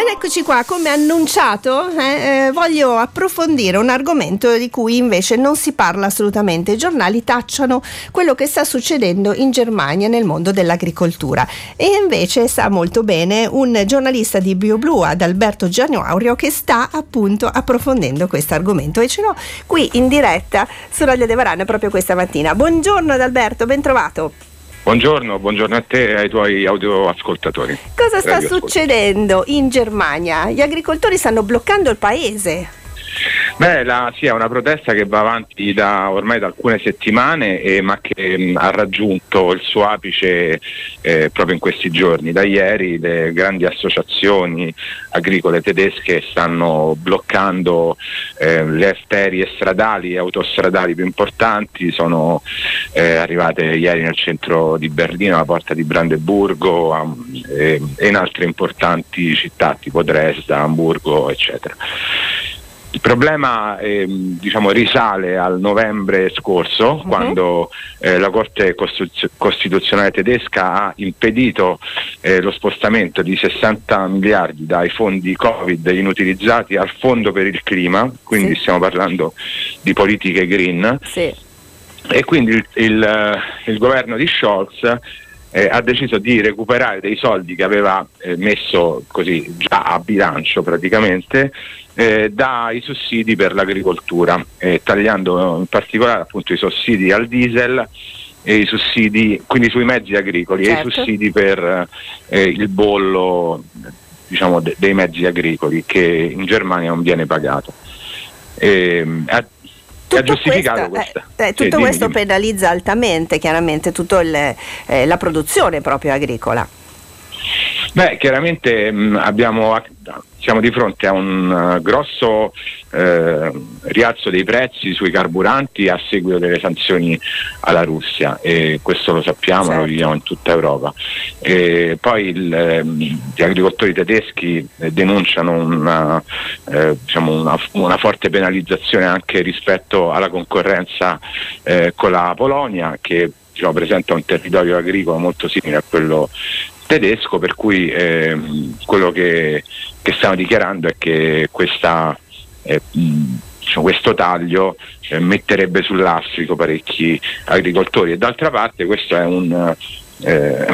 Ed eccoci qua, come annunciato, eh, eh, voglio approfondire un argomento di cui invece non si parla assolutamente. I giornali tacciano quello che sta succedendo in Germania nel mondo dell'agricoltura. E invece sa molto bene un giornalista di BioBlue, Adalberto Gianaurio, che sta appunto approfondendo questo argomento. E ce l'ho qui in diretta su Radio De Varane proprio questa mattina. Buongiorno Adalberto, ben trovato. Buongiorno, buongiorno a te e ai tuoi audioascoltatori. Cosa sta succedendo in Germania? Gli agricoltori stanno bloccando il paese. Beh, la, sì, è una protesta che va avanti da, ormai da alcune settimane, eh, ma che mh, ha raggiunto il suo apice eh, proprio in questi giorni. Da ieri le grandi associazioni agricole tedesche stanno bloccando eh, le arterie stradali e autostradali più importanti, sono eh, arrivate ieri nel centro di Berlino, alla porta di Brandeburgo um, e in altre importanti città tipo Dresda, Hamburgo, eccetera. Il problema eh, diciamo, risale al novembre scorso, uh-huh. quando eh, la Corte Costituzionale tedesca ha impedito eh, lo spostamento di 60 miliardi dai fondi Covid inutilizzati al Fondo per il Clima, quindi sì. stiamo parlando di politiche green. Sì. E quindi il, il, il governo di Scholz eh, ha deciso di recuperare dei soldi che aveva eh, messo così già a bilancio praticamente eh, dai sussidi per l'agricoltura, eh, tagliando in particolare appunto i sussidi al diesel e i sussidi, quindi sui mezzi agricoli certo. e i certo. sussidi per eh, il bollo diciamo, de- dei mezzi agricoli che in Germania non viene pagato. E, ehm, ha, giustificato questo, eh, eh, tutto sì, questo dimmi, penalizza altamente chiaramente tutta eh, la produzione proprio agricola. Beh, chiaramente mh, abbiamo siamo di fronte a un uh, grosso eh, rialzo dei prezzi sui carburanti a seguito delle sanzioni alla Russia e questo lo sappiamo, certo. lo viviamo in tutta Europa. E poi il, eh, gli agricoltori tedeschi eh, denunciano una, eh, diciamo una, una, forte penalizzazione anche rispetto alla concorrenza eh, con la Polonia che diciamo, presenta un territorio agricolo molto simile a quello tedesco, per cui ehm, quello che, che, stiamo dichiarando è che questa, eh, diciamo, questo taglio eh, metterebbe sull'astrico parecchi agricoltori. E d'altra parte questo è un, eh,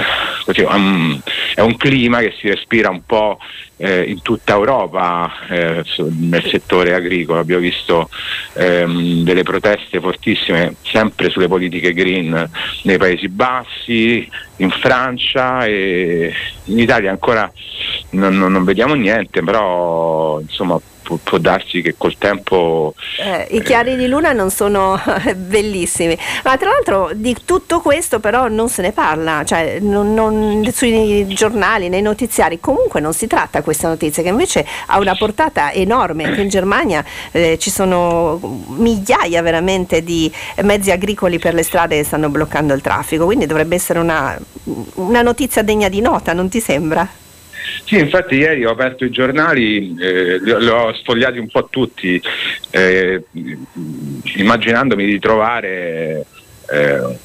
così, um, è un clima che si respira un po' eh, in tutta Europa eh, nel settore agricolo. Abbiamo visto ehm, delle proteste fortissime sempre sulle politiche green nei Paesi Bassi, in Francia e in Italia ancora non, non, non vediamo niente, però insomma può, darsi che col tempo... Eh, I chiari eh, di luna non sono bellissimi, ma tra l'altro di tutto questo però non se ne parla, cioè non, non, sui giornali, nei notiziari, comunque non si tratta questa notizia che invece ha una portata enorme, anche in Germania eh, ci sono migliaia veramente di mezzi agricoli per le strade che stanno bloccando il traffico, quindi dovrebbe essere una, una notizia degna di nota, non ti sembra? Sì, infatti ieri ho aperto i giornali, eh, li, li, ho sfogliati un po' tutti, eh, immaginandomi di trovare eh,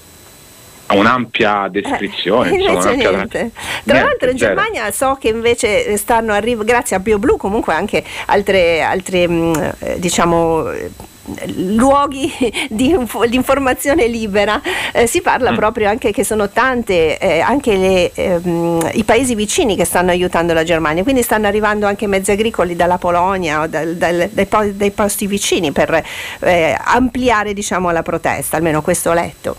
un'ampia descrizione. Eh, insomma, un'ampia... Tra niente, l'altro in zero. Germania so che invece stanno arrivando, grazie a BioBlue, comunque anche altre, altre mm, eh, diciamo luoghi di, di, informazione libera, eh, si parla mm. proprio anche che sono tante, eh, anche le, ehm, i paesi vicini che stanno aiutando la Germania, quindi stanno arrivando anche mezzi agricoli dalla Polonia o dal, dal, dai, dai, posti vicini per eh, ampliare diciamo, la protesta, almeno questo ho letto.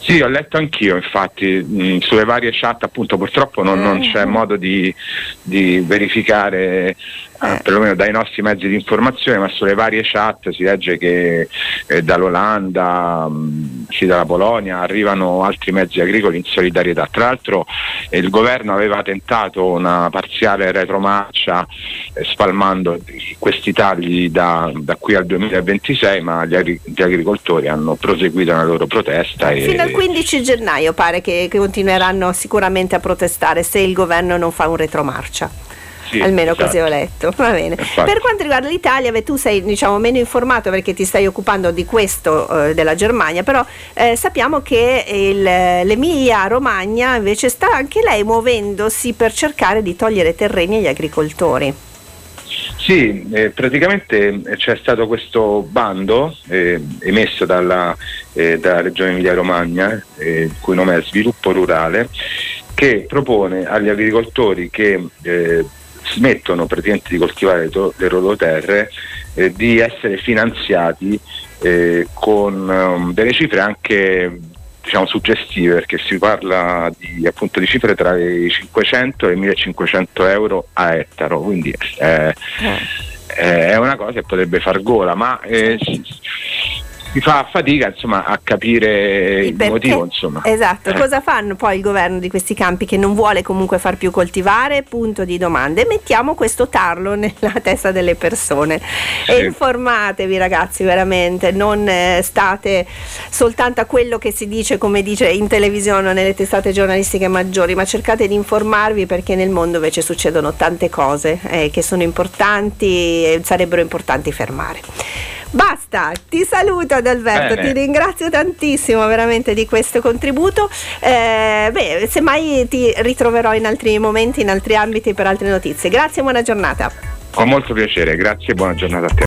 Sì, ho letto anch'io, infatti, mh, sulle varie chat appunto purtroppo non, non c'è eh. modo di, di verificare eh. perlomeno dai nostri mezzi di informazione, ma sulle varie chat si legge che eh, dall'Olanda, mh, sì, dalla Polonia arrivano altri mezzi agricoli in solidarietà. Tra l'altro eh, il governo aveva tentato una parziale retromarcia eh, spalmando questi tagli da, da, qui al 2026, ma gli, agri- gli, agricoltori hanno proseguito la loro protesta. Fino al 15 gennaio pare che, che continueranno sicuramente a protestare se il governo non fa un retromarcia. Sì, almeno esatto. così ho letto. Va bene. Per quanto riguarda l'Italia, beh, tu sei diciamo, meno informato perché ti stai occupando di questo eh, della Germania, però eh, sappiamo che il, l'Emilia Romagna invece sta anche lei muovendosi per cercare di togliere terreni agli agricoltori. Sì, eh, praticamente eh, c'è stato questo bando eh, emesso dalla, eh, dalla Regione Emilia-Romagna, eh, il cui nome è Sviluppo Rurale, che propone agli agricoltori che eh, smettono praticamente di coltivare le loro terre di essere finanziati con um, delle cifre anche diciamo, suggestive perché si parla di, appunto, di cifre tra i 500 e i 1500 euro a ettaro, quindi eh, eh. è una cosa che potrebbe far gola, ma eh, si fa fatica insomma, a capire il, il motivo. Insomma. Esatto, eh. cosa fanno poi il governo di questi campi che non vuole comunque far più coltivare? Punto di domande. Mettiamo questo tarlo nella testa delle persone sì. e informatevi ragazzi veramente, non eh, state soltanto a quello che si dice come dice in televisione o nelle testate giornalistiche maggiori, ma cercate di informarvi perché nel mondo invece succedono tante cose eh, che sono importanti e sarebbero importanti fermare. Basta, ti saluto Adalberto, Bene. ti ringrazio tantissimo veramente di questo contributo. Eh, beh, semmai ti ritroverò in altri momenti, in altri ambiti per altre notizie. Grazie e buona giornata. Con molto piacere, grazie e buona giornata a te.